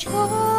这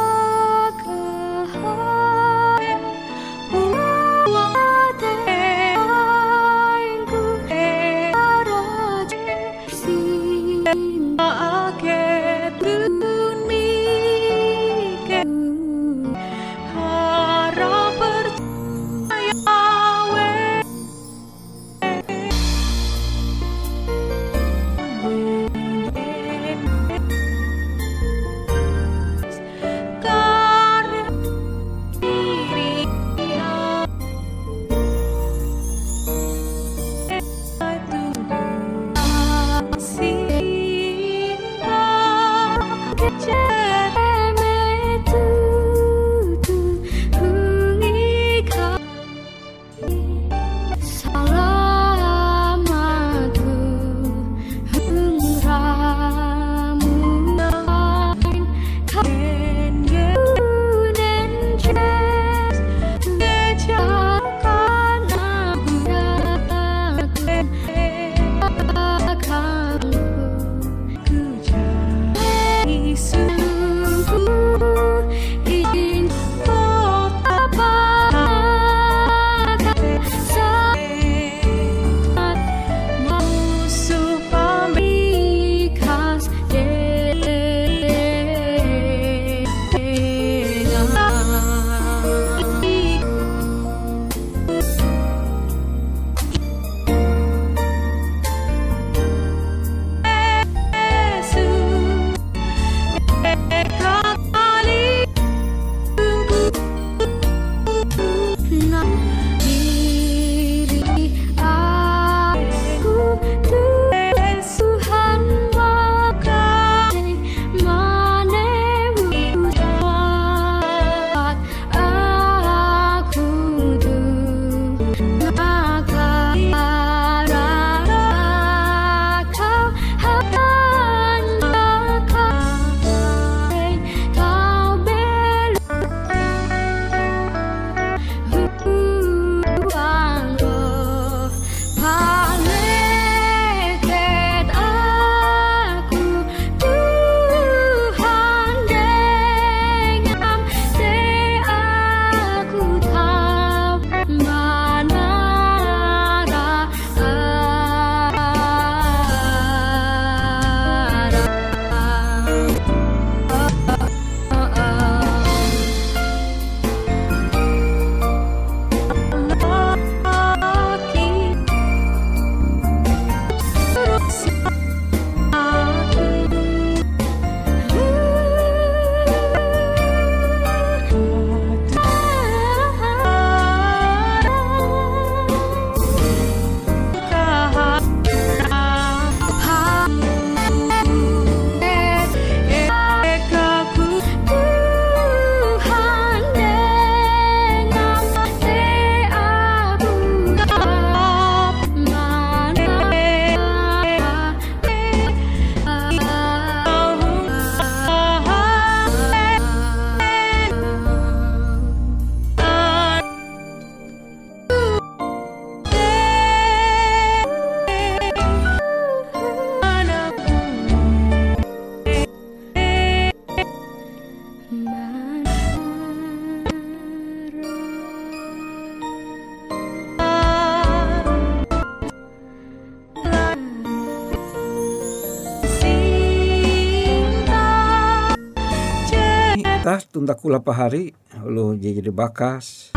tah tunta kula pahari lu jadi bakas.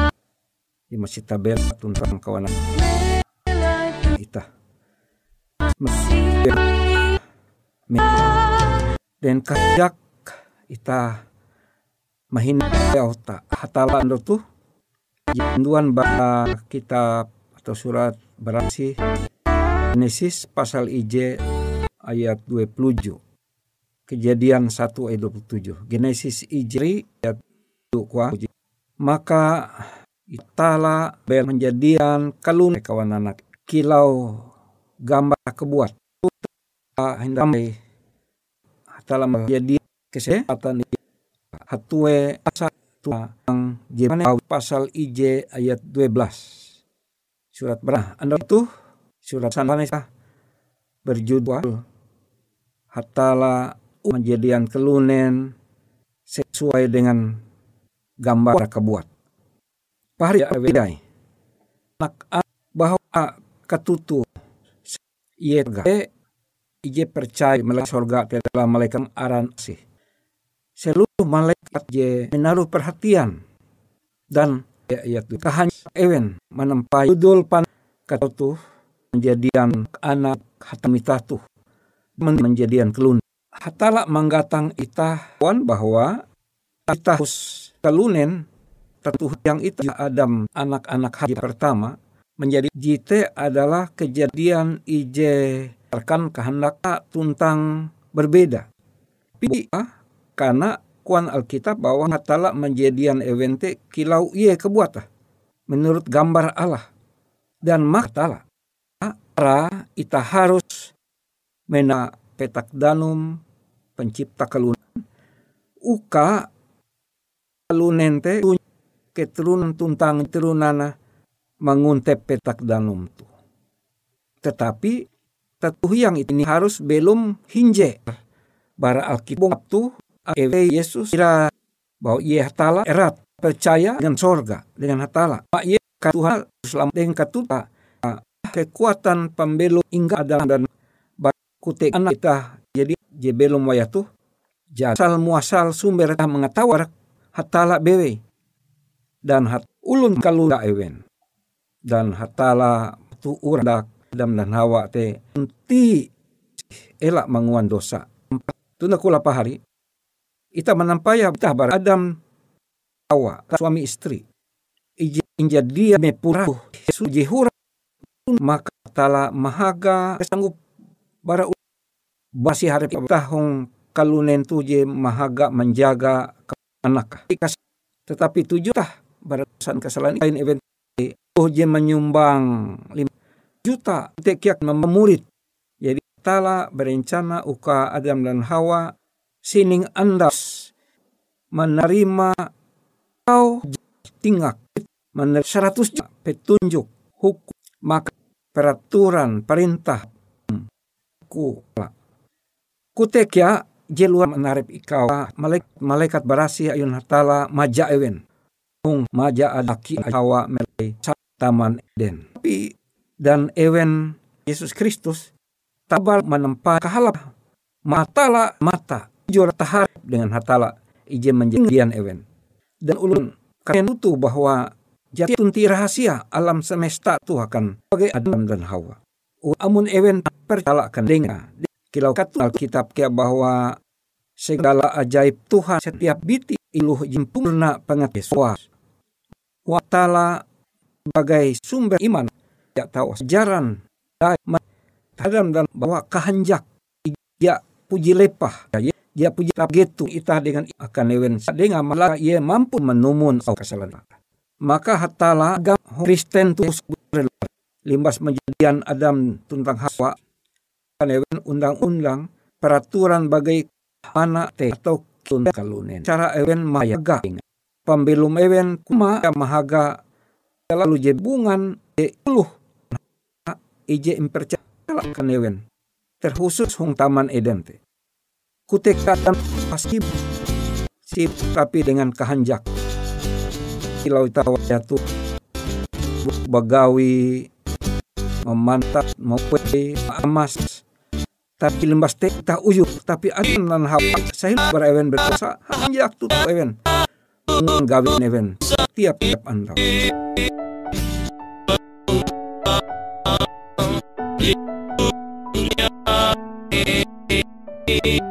Di masjid tabel tuntang kawanan. Kita. Dan kajak ita mahin otak. Hatalan tuh jenduan ba kitab atau surat berasi Genesis pasal IJ ayat 27 Kejadian 1 ayat 27. Genesis Ijri ayat 2 Maka itala bel menjadian kalun kawan anak kilau gambar kebuat. Hendamai hatala menjadi kesehatan hatue pasal yang jemane pasal IJ ayat 12 surat berah anda itu surat sananesa berjudul hatala menjadian kelunen sesuai dengan gambar kebuat. Pahari bedai. Nak bahwa ketutu ia ije percaya malaikat sorga telah malaikat aran sih. Seluruh malaikat je menaruh perhatian dan ya, ya kahan ewen menempai judul pan ketutu menjadian anak hatamita tuh menjadian kelun hatala manggatang ita wan bahwa ita hus kalunen tetuh yang itu Adam anak-anak haji pertama menjadi jite adalah kejadian ije rekan kehendak tuntang berbeda. Tapi karena kuan Alkitab bahwa hatala menjadian evente kilau iye kebuat menurut gambar Allah dan maktala para ita harus mena petak danum pencipta kelunan uka kalunen te keturunan tuntang turunana menguntep petak danum tu. Tetapi tetuh yang ini harus belum hinje. Bara alkitab tu ewe Yesus kira bahwa ia hatala erat percaya dengan sorga dengan hatala. Pak ia Tuhan selama dengan katuta kekuatan pembelum hingga ada dan kutek anak kita jadi je belum waya tu jasal muasal sumber ta mengatawar hatala bewe dan hat ulun kalunda ewen dan hatala tu urdak Adam dan Hawa te enti elak menguan dosa. Tuna kula pahari. Ita menampaya kita bar Adam Hawa suami istri. Inja dia me purahu jehura maka tala mahaga sanggup bara basi hari tahun kalunen tu je mahaga menjaga anak. Tetapi tujuh tah barasan kesalahan lain event oh je menyumbang lima juta tekiak memurid. Jadi tala berencana uka Adam dan Hawa sining andas menerima kau tinggal menerima seratus petunjuk hukum. Maka peraturan perintah ku kutek ya jeluar menarip ikau. Malaikat malaikat barasi ayun hatala maja ewen. Hung maja adaki hawa melai taman Eden. Tapi dan ewen Yesus Kristus tabal menempa kahalap matala mata. Juara tahar dengan hatala ije menjadian ewen. Dan ulun kalian utuh bahwa jati tunti rahasia alam semesta tu akan sebagai Adam dan Hawa. Amun ewen percalakan dengar kilau katu Alkitab kia bahwa segala ajaib Tuhan setiap biti iluh jempurna pengetahuan. Watala sebagai sumber iman. Tidak tahu sejaran. Adam dan bahwa kehanjak ya puji lepah. Ya dia puji gitu. Ita dengan akan ewen dengan malah ia mampu menumun kesalahan. Maka hatala agam Kristen tu limbas menjadian Adam tentang Hawa kan ewen undang-undang peraturan bagai mana te atau kun kalunen. Cara ewen mayaga pembelum ewen kuma mahaga. Lalu jebungan de uluh ije impercaya kan ewen. Terkhusus hong taman Eden te kutekatan pasti si tapi dengan kehanjak. Kilau tawa jatuh. Bagawi memantap mau emas tapi lembas te ta uyuk tapi adan nan hawa sahil ewen berdosa. Hanya tu ewen gawin ewen tiap-tiap anda Kau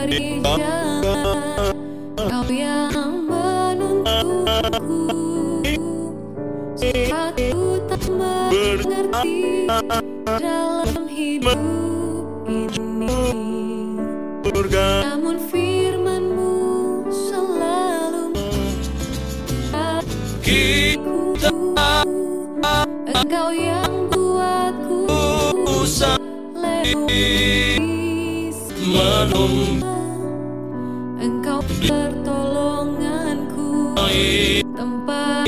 Kau yang menuntunku tak mengerti Dalam hidup ini Namun firmanmu selalu Kita Engkau yang buatku Engkau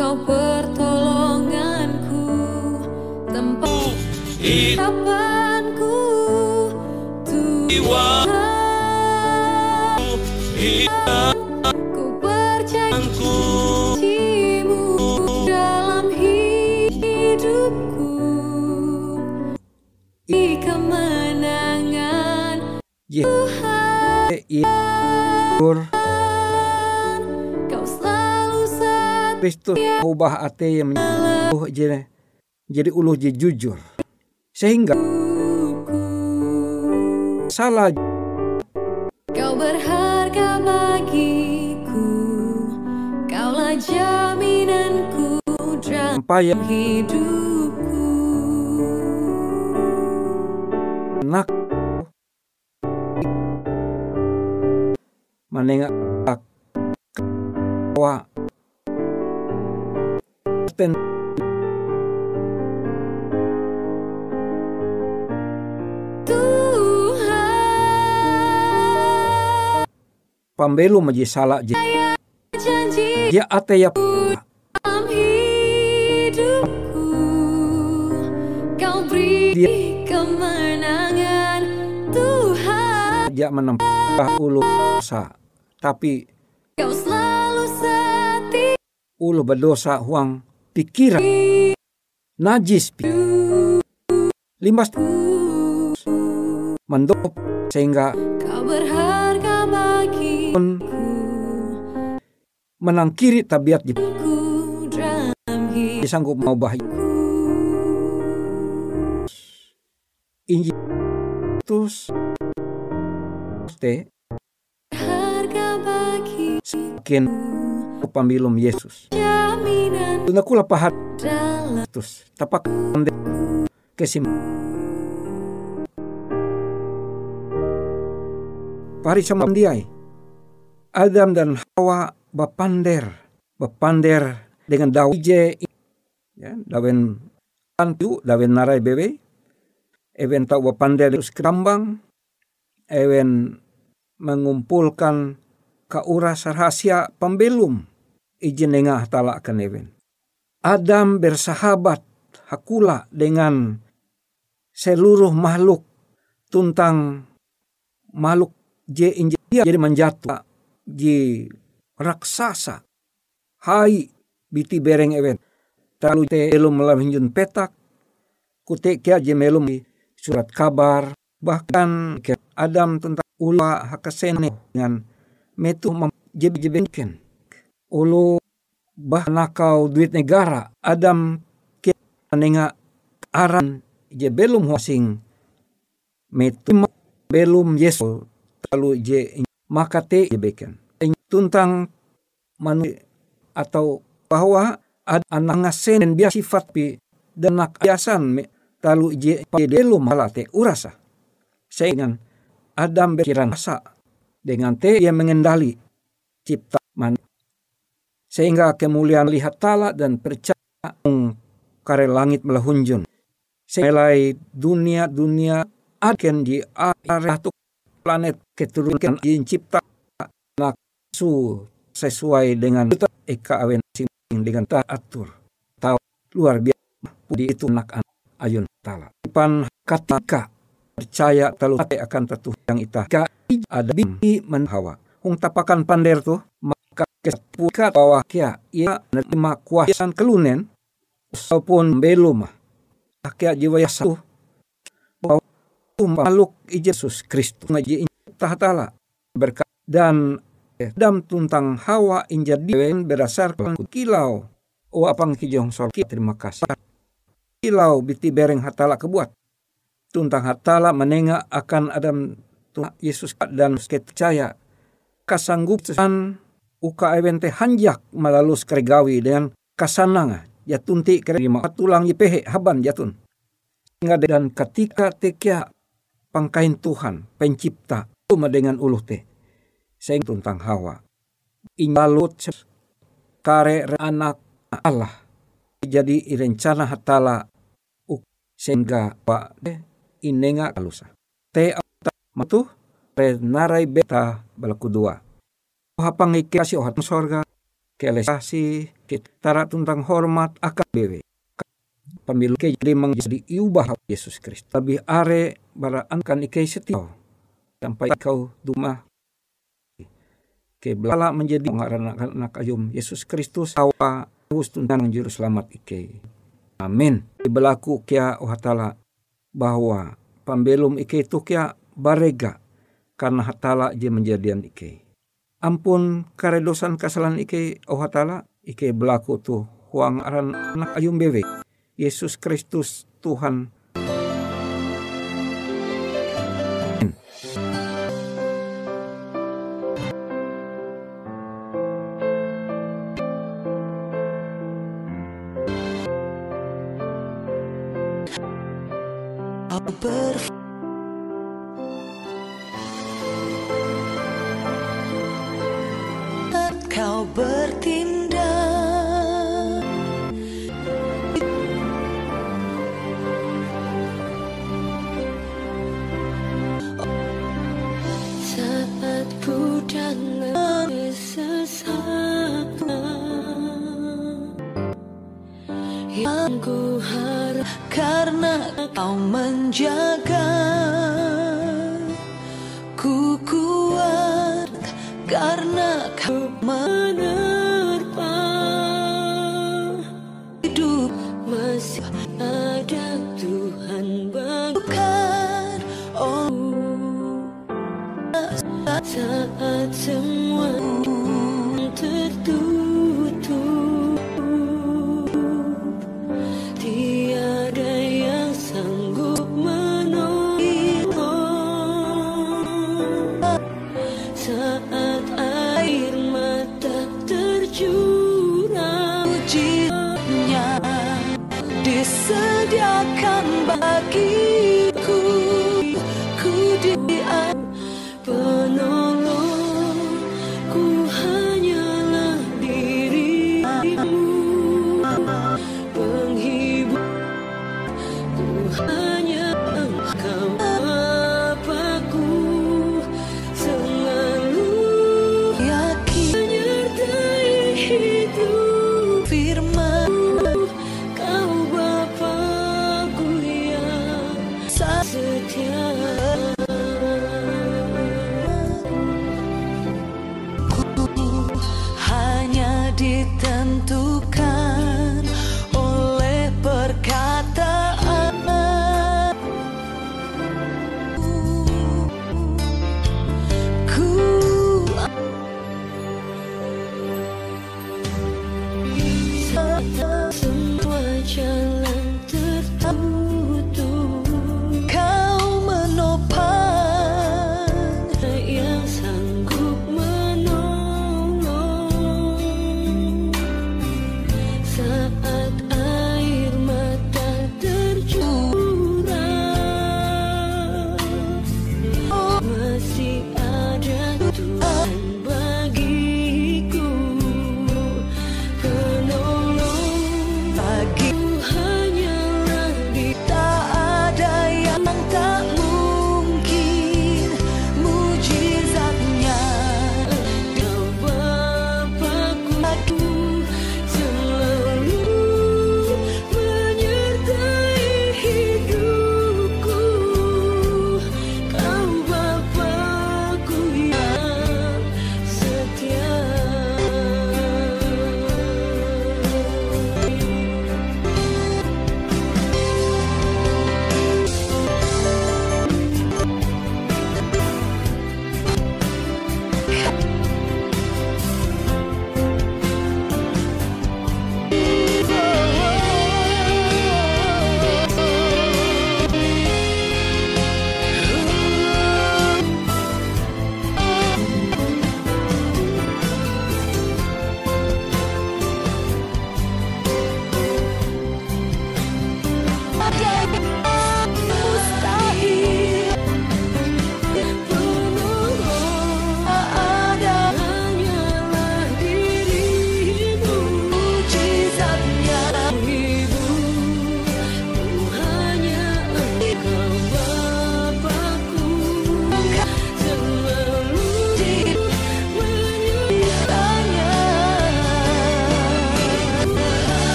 Engkau pertolonganku. Tempat harapanku Tuhan Ku percaya janjimu dalam hidupku. Di kemenangan Ye Kristus ubah ate yang menjadi jadi jadi uluh je jujur. Sehingga salah. Kau berharga bagiku Kaulah jaminanku dalam sampai hidupku nak. Manenga wa ten Tuhan. Pambelu maji salah je. Janji dia ate ya. Kau beri Dia- kemenangan Tuhan. Dia menempah ulu dosa. Tapi Kau selalu setia ulu berdosa huang pikiran. Najis pi. Limbas mendop sehingga Kau berharga bagiku. menangkiri tabiat di disanggup mau bahaya Injil Kristus. Te. Harga bagi semakin pambilum Yesus. Jaminan Tuna kula pahat Kristus. Tapak kesim. Pari sama diay. Adam dan Hawa bapander, bapander dengan daun je, ya, dawen antu, dawen narai bebe, ewen tau bapander terus kerambang, ewen mengumpulkan kauras rahasia pembelum izin dengar talak ewen. Adam bersahabat hakula dengan seluruh makhluk tuntang makhluk je dia jadi menjatuh ji raksasa. Hai biti bereng ewen talu te elum melam petak kute kia je melum surat kabar. Bahkan ke Adam tentang ula hakasene dengan metu jeb jebenken ulu bah nakau duit negara Adam ke menenga aran je belum hosing metu belum yesu lalu je maka te je beken. Tuntang manu atau bahwa ada anak ngasen biasa sifat pi dan nak biasan talu je belum halate urasa. Dengan Adam berpikiran asa dengan te yang mengendali cipta man sehingga kemuliaan lihat tala dan percaya kare langit melahunjun. Selai dunia dunia akan di area planet keturunan yang cipta nak su sesuai dengan eka awen dengan tak atur. Tahu luar biasa. Di itu nak ayun tala. Pan katika percaya terlalu akan tertuh yang ita ada bibi menhawa. Hung tapakan pander tu maka kepuka bahwa kia ia menerima kuasaan kelunen ataupun belum. Kia jiwa yasu bahwa makhluk Yesus Kristus ngaji tahtala berkat dan dam tuntang hawa injadiwen berdasarkan kilau. O apang kijong sol terima kasih. Kilau biti bereng hatala kebuat. Tuntang hatala menengah akan Adam Tuhan Yesus dan percaya kasanggupan uka evente hanjak melalus keregawi dengan kasananga ya tunti kerima tulang pehe haban jatun. Hingga dan ketika tekia pangkain Tuhan pencipta cuma dengan uluh teh saya tuntang hawa. Ingalut kare anak Allah jadi rencana hatala sehingga pak inenga kalusa. Te matu re narai beta balaku dua hapang ikasi ohat sorga. Kelesasi kitara tuntang hormat akan bewe pemilu ke jadi menjadi iubah Yesus Kristus. Lebih are bara kan ikai setia. Sampai kau duma ke belala menjadi pengarana anak ayum Yesus Kristus. Awa terus tuntang juru selamat ike amin. Belaku kia ohatala bahwa pembelum ike itu kia barega. Karena hatala je menjadian ike ampun karedosan kesalahan ike ohatala ike belaku tu. Huang aran anak ayum bewe Yesus Kristus Tuhan Ku kuat karena kau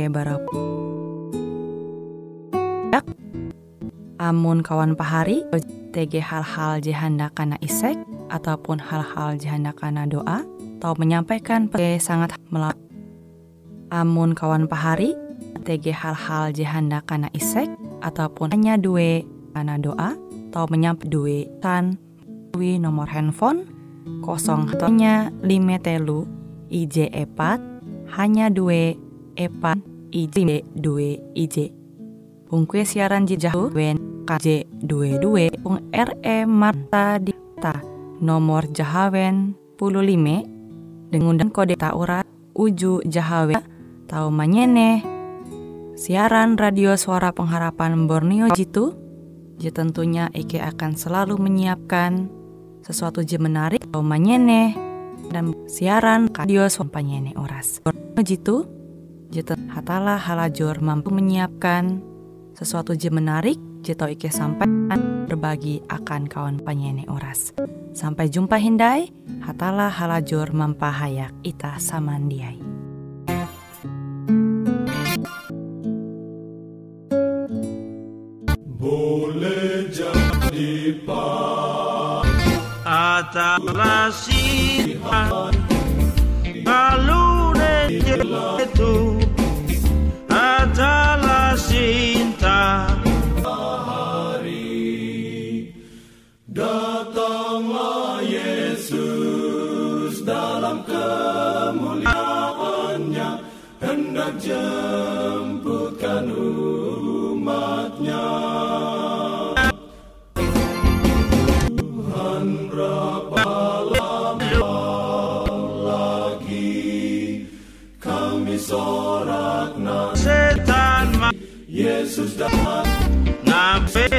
ke barap. Yak, amun kawan pahari, TG hal-hal jihanda kana isek ataupun hal-hal jihanda kana doa, atau menyampaikan pe sangat melak. Amun kawan pahari, TG hal-hal jihanda kana isek ataupun hanya dua kana doa, atau menyampaikan dua tan nomor handphone kosong hanya lima telu IJ epat hanya dua epat IJ dua IJ Pungkue siaran jejauh wen KJ dua dua pung RE Marta Dita nomor Jahawen puluh lima. Dengan dan kode taurat uju Jahawe tahu manyene. Siaran radio suara pengharapan Borneo jitu. Je tentunya Ike akan selalu menyiapkan sesuatu je menarik. Atau manyene. Dan siaran radio sompanyene oras. Jitu, jeta hatala halajur mampu menyiapkan sesuatu je menarik jeto ike sampai berbagi akan kawan panyene oras. Sampai jumpa hindai, hatala halajur mampahayak ita samandiai. Boleh jadi pak Lalu itu Atala Yesus datang Nabe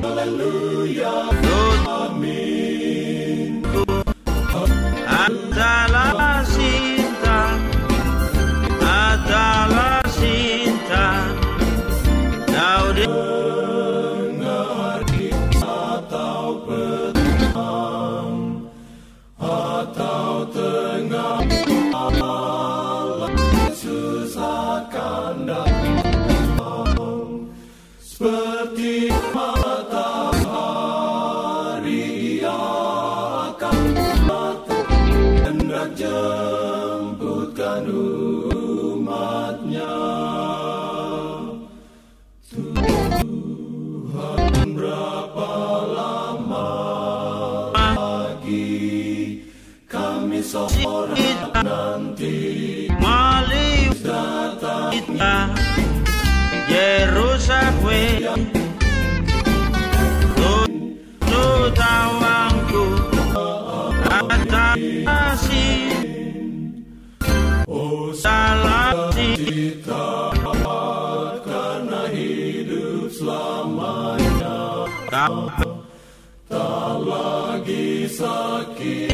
Haleluya Amin Atala cinta cinta Oh Salah kita karena hidup selamanya Kau tak lagi sakit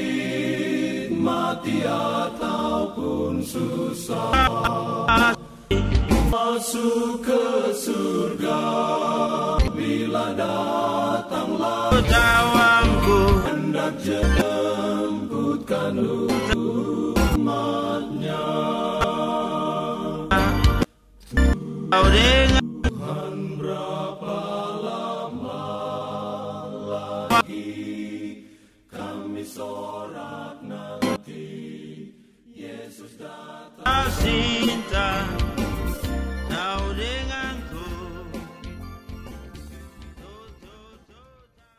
mati ataupun susah masuk ke surga bila datanglah tawangku hendak jemputkan Tuhan berapa lama lagi kami sorak nanti Yesus datang